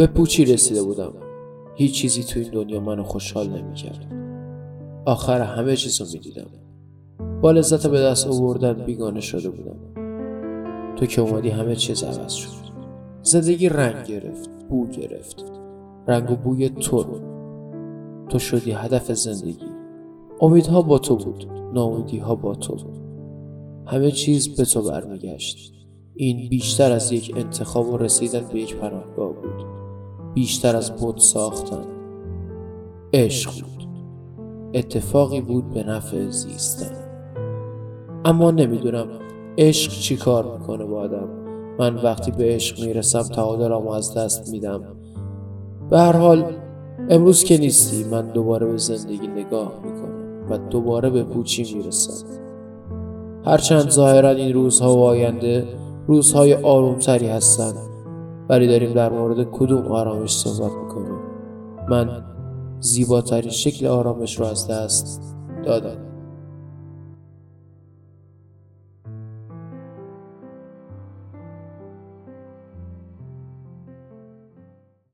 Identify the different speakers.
Speaker 1: به پوچی رسیده بودم. هیچ چیزی تو این دنیا منو خوشحال نمی‌کرد. آخر همه چیز رو می‌دیدم. با لذت به دست آوردن بیگانه شده بودم. تو که اومدی همه چیز عوض شد. زندگی رنگ گرفت بو گرفت. رنگ و بوی تو. تو شدی هدف زندگی. امیدها با تو بود ناامیدیها با تو. بود همه چیز به تو برمیگشت. این بیشتر از یک انتخاب و رسیدن به یک پناهگاه بود. بیشتر از بود ساختن. عشق بود. اتفاقی بود به نفع زیستن. اما نمی‌دونم عشق چی کار می‌کنه با آدم. من وقتی به عشق می‌رسم تعادلم از دست میدم. به هر حال امروز که نیستی من دوباره به زندگی نگاه می‌کنم و دوباره به پوچی می‌رسم. هرچند ظاهرا این روزها و آینده روزهای آرومتری هستند. ولی داریم در مورد کدوم آرامش صحبت می‌کنیم؟ من زیباترین شکل آرامش رو از دست دادم.